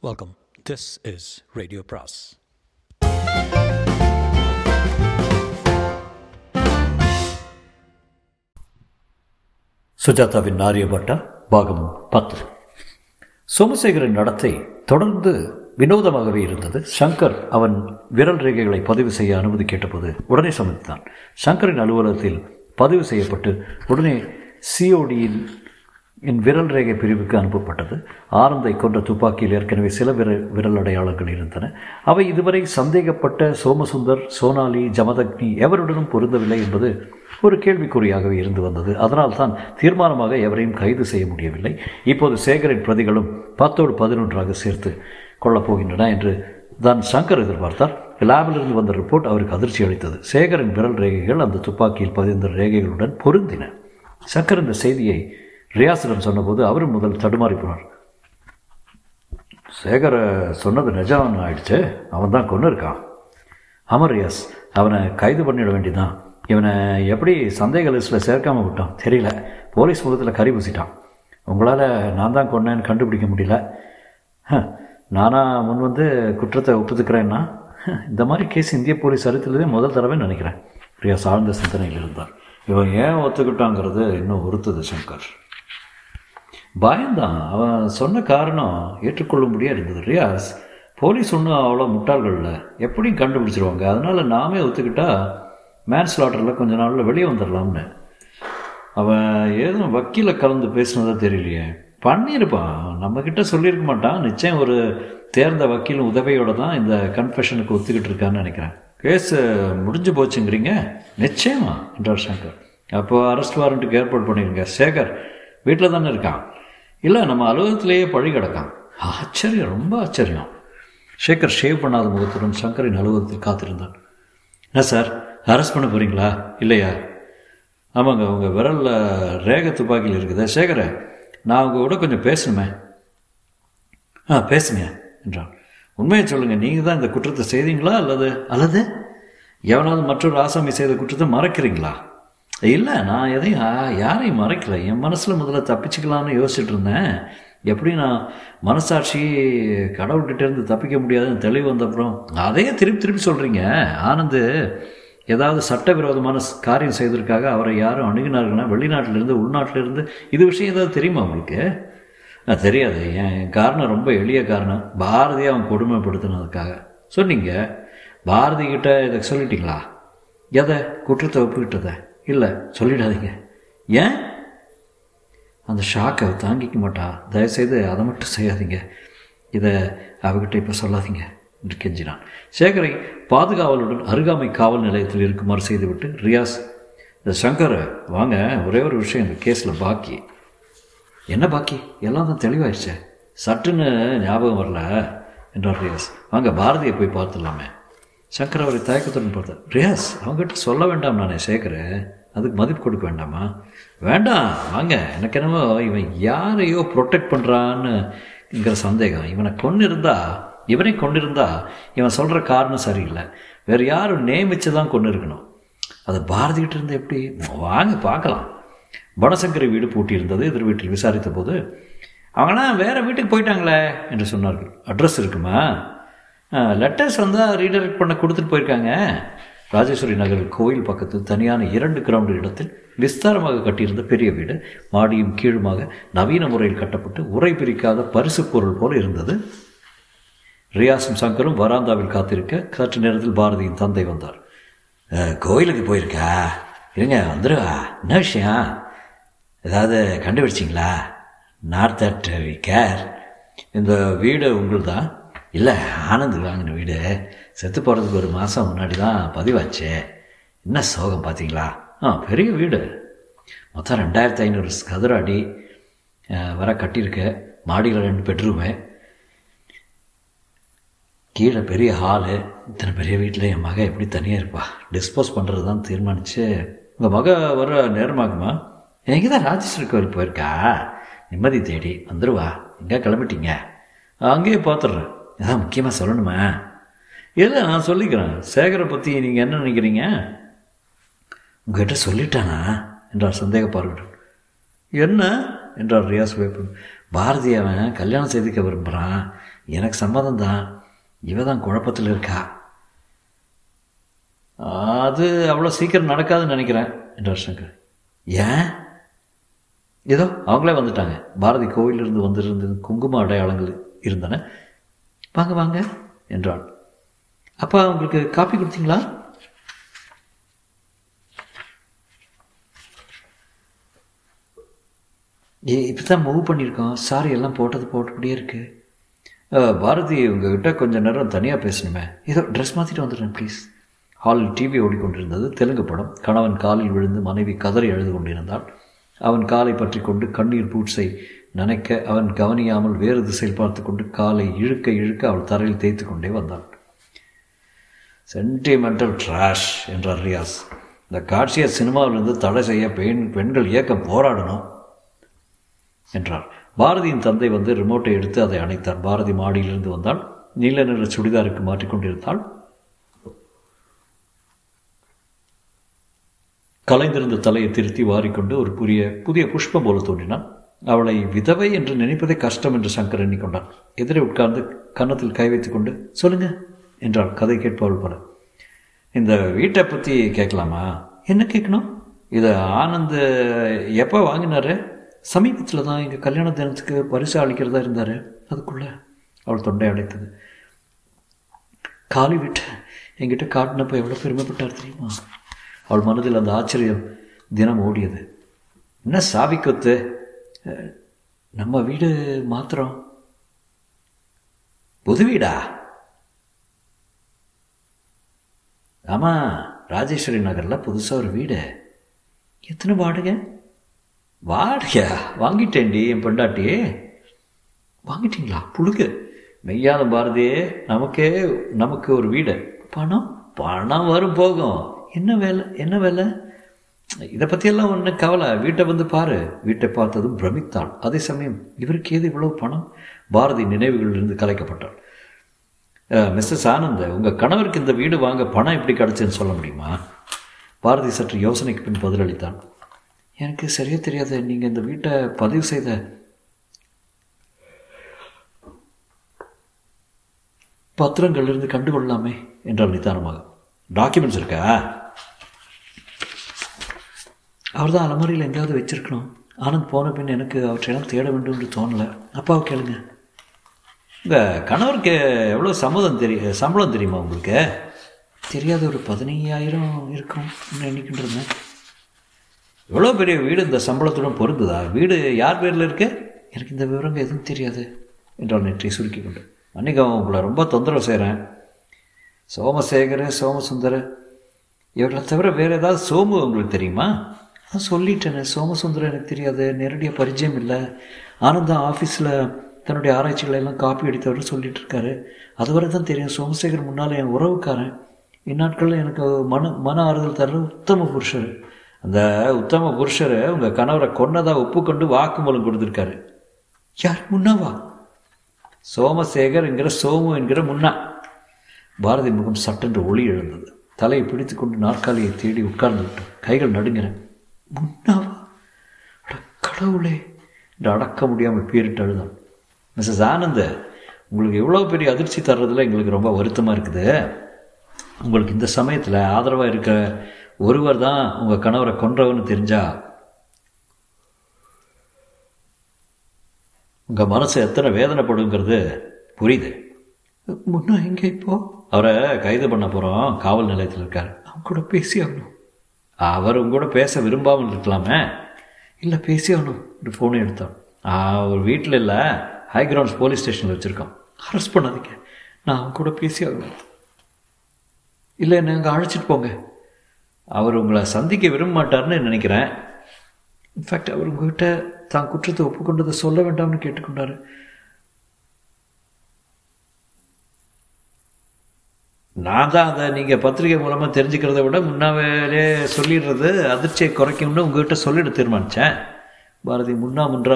Welcome this is radio பிராஸ் சுஜாதாவின் நாரியபட்டா பாகம் பத்து. சோமசேகரின் நடத்தை தொடர்ந்து வினோதமாகவே இருந்தது. சங்கர் அவன் விரல் ரேகைகளை பதிவு செய்ய அனுமதி கேட்டபோது உடனே சம்மதித்தான். சங்கரின் அலுவலகத்தில் பதிவு செய்யப்பட்டு உடனே சிஓடியின் என் விரல் ரேகை பிரிவுக்கு அனுப்பப்பட்டது. ஆனந்தை கொண்ட துப்பாக்கியில் ஏற்கனவே சில விரல் விரல் அடையாளங்கள் இருந்தன. அவை இதுவரை சந்தேகப்பட்ட சோமசுந்தர் சோனாலி ஜமதக்னி எவருடனும் பொருந்தவில்லை என்பது ஒரு கேள்விக்குறியாகவே இருந்து வந்தது. அதனால் தான் தீர்மானமாக எவரையும் கைது செய்ய முடியவில்லை. இப்போது சேகரின் பிரதிகளும் பத்தோடு பதினொன்றாக சேர்த்து கொள்ளப்போகின்றன என்று தான் சங்கர் எதிர்பார்த்தார். லேபிலிருந்து வந்த ரிப்போர்ட் அவருக்கு அதிர்ச்சி அளித்தது. சேகரின் விரல் ரேகைகள் அந்த துப்பாக்கியில் பதிந்த ரேகைகளுடன் பொருந்தின. சங்கர் இந்த செய்தியை ரியாஸிடம் சொன்னபோது அவரும் முதல் தடுமாறி போனார். சேகரை சொன்னது நிஜம் ஆயிடுச்சு. அவன் தான் கொண்டு இருக்கான். ஆமாம் ரியாஸ் அவனை கைது பண்ணிட வேண்டியதான் இவனை எப்படி சந்தேக லிஸ்ட்டில் சேர்க்காமல் விட்டான்? தெரியல. போலீஸ் முகத்தில் கறி பூசிட்டான். உங்களால் நான் தான் கொன்னேன்னு கண்டுபிடிக்க முடியல. ஹ, முன் வந்து குற்றத்தை ஒப்புத்துக்கிறேன்னா ஹ, இந்த மாதிரி கேஸ் இந்திய போலீஸ் சரித்திரதே முதல் தடவை நினைக்கிறேன். ரியாஸ் ஆழ்ந்த சிந்தனையில் இருந்தார். இவன் ஏன் ஒத்துக்கிட்டாங்கிறது இன்னும் உறுத்துது சங்கர். பயந்தான். அவன் சொன்ன காரணம் ஏற்றுக்கொள்ளும்படியாக இருந்தது ரியாஸ் போலீஸ் ஒன்றும் அவ்வளோ முட்டாள்கள் இல்லை எப்படியும் கண்டுபிடிச்சிருவாங்க. அதனால் நாமே ஒத்துக்கிட்டா மேன் ஸ்லாட்டரில் கொஞ்ச நாளில் வெளியே வந்துடலாம்னு அவன் ஏதும் வக்கீல கலந்து பேசினதா தெரியலையே. பண்ணியிருப்பான் நம்மக்கிட்ட சொல்லியிருக்க மாட்டான். நிச்சயம் ஒரு தேர்ந்த வக்கீல் உதவியோட தான் இந்த கன்ஃபெஷனுக்கு ஒத்துக்கிட்டு இருக்கான்னு நினைக்கிறேன். கேஸ் முடிஞ்சு போச்சுங்கிறீங்க? நிச்சயமா என்றார் சங்கர். அப்போ அரெஸ்ட் வாரண்ட்டுக்கு ஏற்பாடு பண்ணிடுங்க சேகர் வீட்டில் தானே இருக்கான்? இல்லை நம்ம அலுவலகத்திலேயே பழி கிடக்கான் ஆச்சரியம் ரொம்ப ஆச்சரியம். சேகர் ஷேவ் பண்ணாத முகத்துடன் சங்கரின் அலுவலகத்தில் காத்திருந்தான். என்ன சார் அரெஸ்ட் பண்ண போகிறீங்களா இல்லையா? ஆமாங்க உங்கள் விரலில் ரேக துப்பாக்கியில் இருக்குதா. சேகர நான் உங்கள் கூட கொஞ்சம் பேசணுமே? ஆ பேசுங்க என்றான். உண்மையை சொல்லுங்கள் நீங்கள் தான் இந்த குற்றத்தை செய்தீங்களா அல்லது அல்லது எவனாவது மற்றொரு ஆசாமி செய்த குற்றத்தை மறக்கிறீங்களா? இல்லை நான் எதையும் யாரையும் மறைக்கல. என் மனசில் முதல்ல தப்பிச்சுக்கலாம்னு யோசிச்சுட்டு இருந்தேன். எப்படி நான் மனசாட்சி கடவுள்கிட்ட இருந்து தப்பிக்க முடியாதுன்னு தெளிவு வந்தப்புறம் அதையே திருப்பி திருப்பி சொல்கிறீங்க ஆனந்து ஏதாவது சட்டவிரோதமான காரியம் செய்வதற்காக அவரை யாரும் அணுகினார்கள்னா வெளிநாட்டிலிருந்து உள்நாட்டிலிருந்து இது விஷயம் ஏதாவது தெரியுமா உங்களுக்கு? நான் தெரியாது. என் காரணம் ரொம்ப எளிய காரணம். பாரதியை அவன் கொடுமைப்படுத்தினதுக்காக. சொன்னீங்க. பாரதி கிட்ட இதை சொல்லிட்டீங்களா? எதை? குற்றத்தை ஒப்புக்கிட்டதை இல்லை சொல்லிடாதீங்க. ஏன்? அந்த ஷாக்கை தாங்கிக்க மாட்டா. தயவுசெய்து அதை மட்டும் செய்யாதீங்க. இதை அவகிட்ட இப்போ சொல்லாதீங்க என்று கெஞ்சினான். சேகரை பாதுகாவலுடன் அருகாமை காவல் நிலையத்தில் இருக்குமாறு செய்துவிட்டு ரியாஸ் இந்த சங்கர் வாங்க ஒரே ஒரு விஷயம் இந்த கேஸில் பாக்கி. என்ன பாக்கி? எல்லாம் தான் தெளிவாயிடுச்சே. சட்டுன்னு ஞாபகம் வரல என்றார் ரியாஸ். வாங்க பாரதியை போய் பார்த்துடலாமே. சங்கர் அவரை தயக்கத்துடன் பார்த்தார். ரியாஸ் அவங்ககிட்ட சொல்ல வேண்டாம் நானே சேகரேன் அதுக்கு மதிப்பு கொடுக்க வேண்டாமா? வேண்டாம் வாங்க. எனக்கு என்னமோ இவன் யாரையோ ப்ரொடெக்ட் பண்ணுறான்னுங்கிற சந்தேகம். இவனை கொண்டு இருந்தா இவனை கொண்டிருந்தா இவன் சொல்கிற காரணம் சரியில்லை. வேறு யாரும் நியமித்து தான் கொண்டு இருக்கணும் அது பாரதிக்கிட்டு இருந்தால் எப்படி? வாங்க பார்க்கலாம். பனசங்கரி வீடு பூட்டியிருந்தது எதிர் வீட்டில் விசாரித்த போது அவங்களாம் வேறு வீட்டுக்கு போயிட்டாங்களே என்று சொன்னார்கள். அட்ரஸ் இருக்குமா? லெட்டர்ஸ் வந்தால் ரீடைரக்ட் பண்ண கொடுத்துட்டு போயிருக்காங்க. ராஜேஸ்வரி நகரில் கோயில் பக்கத்தில் தனியான இரண்டு கிரவுண்ட் இடத்தில் விஸ்தாரமாக கட்டியிருந்த பெரிய வீடு. மாடியும் கீழுமாக நவீன முறையில் கட்டப்பட்டு உரை பிரிக்காத பரிசு பொருள் போல இருந்தது. ரியாசும் சங்கரும் வராந்தாவில் காத்திருக்க சற்று நேரத்தில் பாரதியின் தந்தை வந்தார். கோயிலுக்கு போயிருக்கா? இருங்க வந்துடுவா என்ன விஷயம்? ஏதாவது கண்டுபிடிச்சிங்களா? நார்த் அட் கேர் இந்த வீடு உங்களுதா? இல்லை ஆனந்த் வாங்கின வீடு. செத்து போகிறதுக்கு ஒரு மாதம் முன்னாடி தான் பதிவாச்சு என்ன சோகம் பார்த்தீங்களா ஆ பெரிய வீடு. மொத்தம் ரெண்டாயிரத்தி ஐநூறு சதுர அடி வர கட்டியிருக்கு. மாடியில் ரெண்டு பெட்ரூமு. கீழே பெரிய ஹாலு. இத்தனை பெரிய வீட்டில் என் மக எப்படி தனியாக இருப்பா? டிஸ்போஸ் பண்ணுறது தான் தீர்மானித்து உங்கள் மக வர நேரமாகுமா எங்கே தான் ராஜேஸ்வரி கோயில் போயிருக்கா? நிம்மதி தேடி வந்துடுவா எங்கே கிளம்பிட்டீங்க? அங்கேயே பார்த்துட்றேன் இதான் முக்கியமாக சொல்லணுமா? இல்லை நான் சொல்லிக்கிறேன்? சேகரை பற்றி நீங்கள் என்ன நினைக்கிறீங்க? உங்ககிட்ட சொல்லிட்டானா? என்றார் சந்தேக பார்வையுடன் என்ன? என்றார் ரியாஸ் வேப்பன். பாரதி அவன் கல்யாணம் செய்துக்க விரும்புகிறான் எனக்கு சம்மதம் தான் இவ தான் குழப்பத்தில் இருக்கா? அது அவ்வளோ சீக்கிரம் நடக்காதுன்னு நினைக்கிறேன் என்றார் சங்கர். ஏன்? ஏதோ அவங்களே வந்துட்டாங்க. பாரதி கோவிலிருந்து வந்திருந்தது குங்கும அடையாளங்கள் இருந்தன. வாங்க வாங்க என்றாள். அப்பா உங்களுக்கு காப்பி கொடுத்தீங்களா ஏ இப்போ தான் மூவ் பண்ணியிருக்கோம். சாரி எல்லாம் போட்டது போட்டபடியே இருக்கு. பாரதி உங்ககிட்ட கொஞ்சம் நேரம் தனியாக பேசணுமே. ஏதோ ட்ரெஸ் மாற்றிட்டு வந்துடுறேன் ப்ளீஸ் ஹாலில் டிவி ஓடிக்கொண்டிருந்தது. தெலுங்கு படம். கணவன் காலில் விழுந்து மனைவி கதறி எழுது கொண்டிருந்தாள். அவன் காலை பற்றி கொண்டு கண்ணீர் பூட்ஸை நனைக்க அவன் கவனியாமல் வேறு திசையில் பார்த்து கொண்டு காலை இழுக்க இழுக்க அவள் தரையில் தேய்த்து கொண்டே வந்தாள். சென்டிமெண்டல் ட்ராஷ் என்றார் ரியாஸ் இந்த காட்சியை சினிமாவிலிருந்து தடை செய்ய பெண் பெண்கள் இயக்கம் போராடணும் என்றார். பாரதியின் தந்தை வந்து ரிமோட்டை எடுத்து அதை அணைத்தார். பாரதி மாடியிலிருந்து வந்தால் நீல நிற சுடிதாருக்கு மாற்றிக்கொண்டிருந்தாள் கலைந்திருந்த தலையை திருத்தி வாரிக்கொண்டு ஒரு புதிய புதிய புஷ்பம் போல தோன்றினான். அவளை விதவை என்று நினைப்பதே கஷ்டம் என்று சங்கர் எண்ணிக்கொண்டான். எதிரே உட்கார்ந்து கன்னத்தில் கை வைத்துக்கொண்டு சொல்லுங்க என்றாள் கதை கேட்பவள் போல. இந்த வீட்டை பற்றி கேட்கலாமா? என்ன கேட்கணும்? இதை ஆனந்த் எப்போ வாங்கினாரு? சமீபத்தில் தான் எங்கள் கல்யாண தினத்துக்கு பரிசு அளிக்கிறதா இருந்தார். அதுக்குள்ளே அவள் தொண்டை அடைத்தது. காலி விட்டு என்கிட்ட காட்டினப்போ எவ்வளோ பெருமைப்பட்டார் தெரியுமா? அவள் மனதில் அந்த ஆச்சரியம் தினம் ஓடியது. என்ன சாவி கொத்து? நம்ம வீடு மாத்திரம். புது வீடா? ஆமாம் ராஜேஸ்வரி நகரில் புதுசாக ஒரு வீடு. எத்தனை வாடகை? வாடகையா? வாங்கிட்டேன்டி என் பொண்டாட்டி. வாங்கிட்டீங்களா? புழுகு. மெய்யாத பாரதியே நமக்கே நமக்கு ஒரு வீடு. பணம்? பணம் வரும் போகும். என்ன வேலை? என்ன வேலை? இதை பற்றியெல்லாம் ஒன்றும் கவலை. வீட்டை வந்து பாரு. வீட்டை பார்த்ததும் பிரமித்தாள் அதே சமயம் இவருக்கு ஏது இவ்வளோ பணம்? பாரதி நினைவுகளிலிருந்து கலைக்கப்பட்டாள். மிஸ்ஸஸ் ஆனந்த் உங்கள் கணவருக்கு இந்த வீடு வாங்க பணம் எப்படி கிடச்சுன்னு சொல்ல முடியுமா? பாரதி சற்று யோசனைக்கு பின் பதிலளித்தான். எனக்கு சரியா தெரியாது நீங்கள் இந்த வீட்டை பதிவு செய்த பத்திரங்களிலிருந்து கண்டுகொள்ளலாமே என்றார் நிதானமாக. டாக்குமெண்ட்ஸ் இருக்கா? அவர் தான் அலமாரியில் எங்கேயாவது வச்சிருக்கணும். ஆனந்த் போன பின் எனக்கு அவற்றையெல்லாம் தேட வேண்டும் என்று தோணலை. அப்பாவை கேளுங்க. உங்கள் கணவருக்கு எவ்வளோ சம்மதம் தெரிய சம்பளம் தெரியுமா உங்களுக்கு? தெரியாத ஒரு பதினையாயிரம் இருக்கும் எண்ணிக்கிட்டு இருந்தேன். எவ்வளோ பெரிய வீடு இந்த சம்பளத்துடன் பொருந்துதா? வீடு யார் பேரில் இருக்கு? எனக்கு இந்த விவரங்கள் எதுவும் தெரியாது என்றால் நெற்றி சுருக்கி கொண்டு. அன்னைக்கு உங்களை ரொம்ப தொந்தரவு செய்கிறேன் சோமசேகர சோமசுந்தர இவர்களை தவிர வேறு ஏதாவது சோமு உங்களுக்கு தெரியுமா? அதான் சொல்லிட்டேனே சோமசுந்தரம் எனக்கு தெரியாது நேரடியாக பரிச்சயம் இல்லை. ஆனந்தம் ஆஃபீஸில் தன்னுடைய ஆராய்ச்சிகளை எல்லாம் காப்பி அடித்தவர் சொல்லிட்டு இருக்காரு. அதுவரை தான் தெரியும். சோமசேகர் முன்னால் என் உறவுக்காரன். இந்நாட்களில் எனக்கு மன மன ஆறுதல் தர்ற உத்தம புருஷர். அந்த உத்தம புருஷர் உங்கள் கணவரை கொன்னதாக ஒப்புக்கொண்டு வாக்குமூலம் கொடுத்துருக்காரு. யார்? முன்னாவா? சோமசேகர் என்கிற சோமு என்கிற முன்னா. பாரதி முகம் சட்டென்று ஒளி எழுந்தது. தலையை பிடித்து கொண்டு நாற்காலியை தேடி உட்கார்ந்து விட்டோம் கைகள் நடுங்கின. முன்னாவா? கடவுளே. என்று அடக்க முடியாமல் பேரிட்டு அழுதான். மிஸ்ஸஸ் ஆனந்த் உங்களுக்கு இவ்வளோ பெரிய அதிர்ச்சி தர்றதுல எங்களுக்கு ரொம்ப வருத்தமாக இருக்குது. உங்களுக்கு இந்த சமயத்தில் ஆதரவாக இருக்க ஒருவர் தான் உங்கள் கணவரை கொன்றவன்னு தெரிஞ்சா உங்கள் மனசு எத்தனை வேதனைப்படுங்கிறது புரியுது. முன்னா எங்கே இப்போ? அவரை கைது பண்ண போகிறோம் காவல் நிலையத்தில் இருக்கார். அவன் கூட பேசி ஆகணும். அவர் உங்க கூட பேச விரும்பாமல் இருக்கலாமே. இல்லை பேசி ஆகணும். ஒரு ஃபோனை எடுத்தான் அவர் வீட்டில் இல்லை. ஹை கிரவுண்ட்ஸ் போலீஸ் ஸ்டேஷனில் வச்சுருக்கோம் அரெஸ்ட் பண்ணாதீங்க. நான் அவன் கூட பேசி ஆகணும் இல்லை என்ன அங்கே அழைச்சிட்டு போங்க. அவர் உங்களை சந்திக்க விரும்ப மாட்டார்னு நினைக்கிறேன். இன்ஃபேக்ட் அவர் உங்ககிட்ட தான் குற்றத்தை ஒப்புக்கொண்டதை சொல்ல வேண்டாம்னு கேட்டுக்கொண்டாரு. நான் தான் அதை நீங்கள் பத்திரிகை மூலமாக தெரிஞ்சுக்கிறத விட முன்னாவே சொல்லிடுறது அதிர்ச்சியை குறைக்கும்னு உங்ககிட்ட சொல்லிட தீர்மானித்தேன் பாரதி முன்னா முன்றா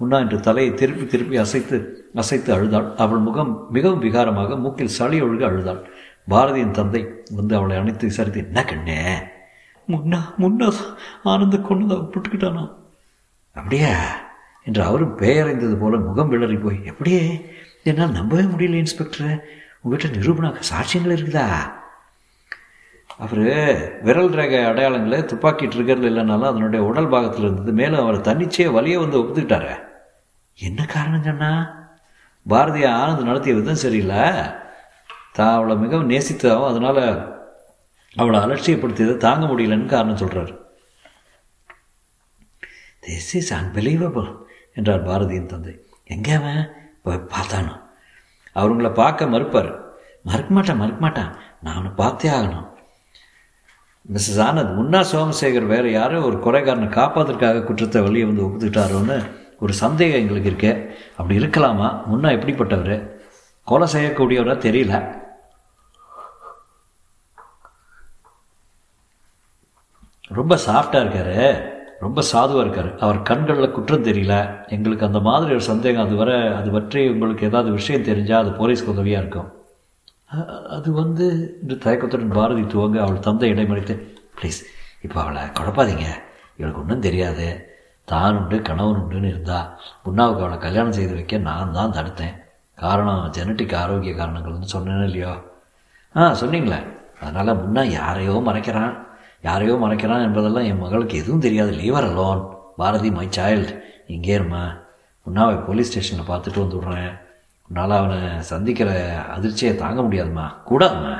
முன்னா என்று தலையை திருப்பி திருப்பி அசைத்து அசைத்து அழுதாள். அவள் முகம் மிகவும் விகாரமாக மூக்கில் சளி ஒழுக அழுதாள். பாரதியின் தந்தை வந்து அவளை அணைத்து விசாரித்து என்ன கண்ணே? முன்னா முன்னா ஆனந்த கொண்டு ஒப்பிட்டுக்கிட்டானா அப்படியா? என்று அவரும் பெயரைந்தது போல முகம் விளறி போய் எப்படியே? என்னால் நம்பவே முடியல இன்ஸ்பெக்டர். உங்கள்கிட்ட நிரூபண சாட்சியங்கள் இருக்குதா? அவர் விரல் ரேகை அடையாளங்களை துப்பாக்கி ட்ரிகரில் இல்லைனாலும் அதனுடைய உடல் பாகத்தில் இருந்தது. மேலும் அவர் தன்னிச்சையே வலியை வந்து ஒப்புத்துக்கிட்டாரு. என்ன காரணம் சொன்னா பாரதிய ஆனந்த் நடத்திய விதம் சரியில்லை. தான் அவளை மிகவும் நேசித்ததாகவும் அதனால் அவளை அலட்சியப்படுத்தியதை தாங்க முடியலன்னு காரணம் சொல்கிறார் திஸ் இஸ் அன்பிலீவபிள் என்றார் பாரதியின் தந்தை. எங்கே அவன்? இப்போ பார்த்தானோ? அவருங்களை பார்க்க மறுப்பார். மறுக்க மாட்டான் மறுக்க மாட்டான் நான் அவனை பார்த்தே ஆகணும். மிஸ்ஸஸ் ஆனந்த் முன்னா சோமசேகர் வேறு யாரோ? ஒரு குறைகாரனை காப்பாதற்காக குற்றத்தை வெளியே வந்து ஒப்புத்துக்கிட்டாரோன்னு ஒரு சந்தேகம் எங்களுக்கு இருக்கே. அப்படி இருக்கலாமா? முன்னா எப்படிப்பட்டவர்? கொலை செய்யக்கூடியவராக தெரியல. ரொம்ப சாஃப்டாக இருக்காரு. ரொம்ப சாதுவாக இருக்கார். அவர் கண்களில் குற்றம் தெரியல. எங்களுக்கு அந்த மாதிரி ஒரு சந்தேகம் அது வர அது பற்றி உங்களுக்கு ஏதாவது விஷயம் தெரிஞ்சால் அது போலீஸ்க்கு உதவியாக இருக்கும். அது வந்து இந்த தயக்கத்துடன் பாரதி துவங்க அவள் தந்தை இடைமறித்து ப்ளீஸ் இப்போ அவளை குழப்பாதீங்க. இவளுக்கு ஒன்றும் தெரியாது. தான் உண்டு கணவன் உண்டுன்னு இருந்தா முன்னாவுக்கு அவளை கல்யாணம் செய்து வைக்க நான் தான் தடுத்தேன். காரணம் ஜெனட்டிக் ஆரோக்கிய காரணங்கள்னு சொன்னேன்னு இல்லையோ? ஆ சொன்னீங்களே. அதனால் முன்னா யாரையோ மறைக்கிறான். யாரையோ மறைக்கிறான் என்பதெல்லாம் என் மகளுக்கு எதுவும் தெரியாது. Leave her alone Bharathi my child இங்கே இருமா. முன்னாவை போலீஸ் ஸ்டேஷனில் பார்த்துட்டு வந்து விட்றேன் உன்னால் அவனை சந்திக்கிற அதிர்ச்சியை தாங்க முடியாதும்மா. கூடாதுமா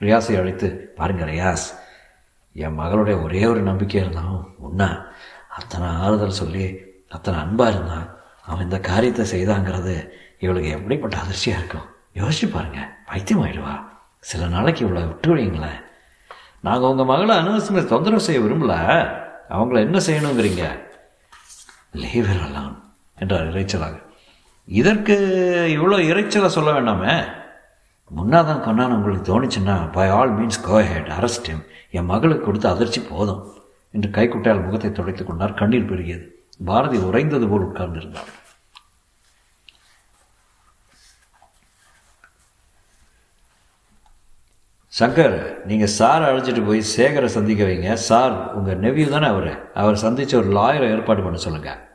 ரியாஸை அழைத்து பாருங்க ரியாஸ் என் மகளுடைய ஒரே ஒரு நம்பிக்கை இருந்தாலும் உன்னா அத்தனை ஆறுதல் சொல்லி அத்தனை அன்பாக இருந்தான் அவன் இந்த காரியத்தை செய்தாங்கிறது இவளுக்கு எப்படிப்பட்ட அதிர்ச்சியாக இருக்கும். யோசிச்சு பாருங்க. பைத்தியம் ஆயிடுவா சில நாளைக்கு இவ்வளோ விட்டு வைங்களேன் நாங்கள் உங்கள் மகளை அனாவசியமாக தொந்தரவு செய்ய விரும்பல. அவங்கள என்ன செய்யணுங்கிறீங்க? லீவ் அலாம் என்றார் இறைச்சலாக. இதற்கு இவ்வளோ இறைச்சலை சொல்ல வேண்டாமே. முன்னாதான் கண்ணான்னு உங்களுக்கு தோணுச்சுன்னா by all means go ahead arrest என் மகளுக்கு கொடுத்த அதிர்ச்சி போதும் என்று கைக்குட்டையால் முகத்தை துடைத்துக் கொண்டார். கண்ணீர் பெருகியது. பாரதி உறைந்தது போல் உட்கார்ந்திருந்தாள் சங்கர் நீங்கள் சார் அழைச்சிட்டு போய் சேகரை சந்திக்க வைங்க. சார் உங்கள் நெவியூ தானே அவர். அவர் சந்தித்து ஒரு லாயரை ஏற்பாடு பண்ண சொல்லுங்கள்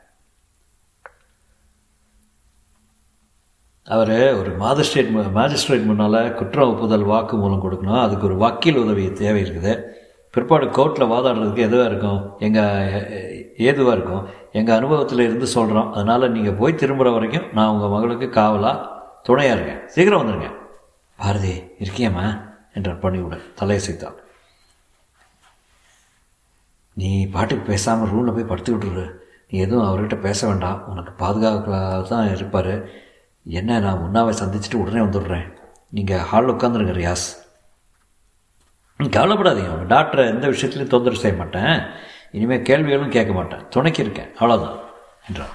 அவர் ஒரு மாஜிஸ்ட்ரேட் மேஜிஸ்ட்ரேட் முன்னால் குற்ற ஒப்புதல் வாக்கு மூலம் கொடுக்கணும். அதுக்கு ஒரு வக்கீல் உதவி தேவை இருக்குது பிற்பாடு கோர்ட்டில் வாதாடுறதுக்கு எதுவாக இருக்கும்? எங்கள் ஏதுவாக இருக்கும்? எங்கள் அனுபவத்தில் இருந்து சொல்கிறோம் அதனால் நீங்கள் போய் திரும்புகிற வரைக்கும் நான் உங்கள் மகளுக்கு காவலாக துணையாக இருக்கேன். சீக்கிரம் வந்துடுங்க பாரதி இருக்கியம்மா? என்றார் பணிவுடன் தலையசைத்தான் நீ பாட்டுக்கு பேசாமல் ரூமில் போய் படுத்து விட்டுரு நீ எதுவும் அவர்கிட்ட பேச வேண்டாம். உனக்கு பாதுகாப்பாக தான் இருப்பார். என்ன நான் முன்னாவை சந்திச்சுட்டு உடனே வந்துடுறேன். நீங்கள் ஹாலில் உட்காந்துருங்க ரியாஸ். கவலைப்படாதீங்க உங்கள் டாக்டரை எந்த விஷயத்துலையும் தொந்தரவு செய்ய மாட்டேன். இனிமேல் கேள்விகளும் கேட்க மாட்டேன். துணைக்கு இருக்கேன் அவ்வளோதான் என்றாள்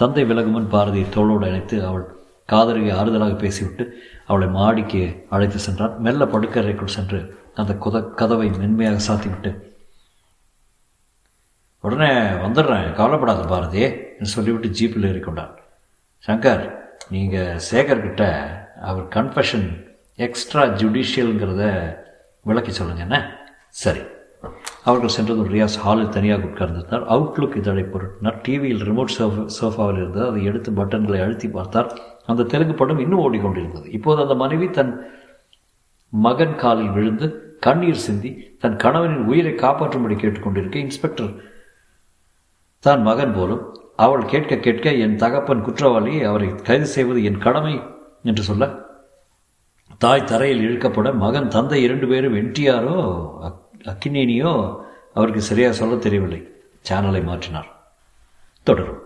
தந்தை விலகுமன் பாரதி தோளோடு இணைத்து அவள் காதலியை ஆறுதலாக பேசிவிட்டு அவளை மாடிக்கு அழைத்து சென்றான். மெல்ல படுக்கறைக்குள் சென்று அந்த குத கதவை மென்மையாக சாத்திவிட்டு உடனே வந்துடுறேன் கவலைப்படாத பாரதி என்று சொல்லிவிட்டு ஜீப்பில் ஏறிக்கொண்டான். சங்கர் நீங்கள் சேகர்கிட்ட அவர் கன்ஃபஷன் எக்ஸ்ட்ரா ஜுடிஷியலுங்கிறத விளக்கி சொல்லுங்க என்ன? சரி. அவர்கள் சென்றதும் ரியாஸ் ஹாலில் தனியாக உட்கார்ந்திருந்தார். அவுட்லுக் இதழை பொருட்டினார். டிவியில் ரிமோட் சோஃபா சோஃபாவில் இருந்தது அதை எடுத்து பட்டன்களை அழுத்தி பார்த்தார். அந்த தெலுங்கு படம் இன்னும் ஓடிக்கொண்டிருந்தது. இப்போது அந்த மனைவி தன் மகன் காலில் விழுந்து கண்ணீர் சிந்தி தன் கணவனின் உயிரை காப்பாற்றும்படி கேட்டுக்கொண்டிருக்க இன்ஸ்பெக்டர் தான் மகன் போலும் அவள் கேட்க கேட்க என் தகப்பன் குற்றவாளி அவரை கைது செய்வது என் கடமை என்று சொல்ல தாய் தரையில் இழுக்கப்பட மகன் தந்தை இரண்டு பேரும் என்டிஆரோ அக்கினேனியோ அவருக்கு சரியாக சொல்ல தெரியவில்லை. சேனலை மாற்றினார். தொடரும்.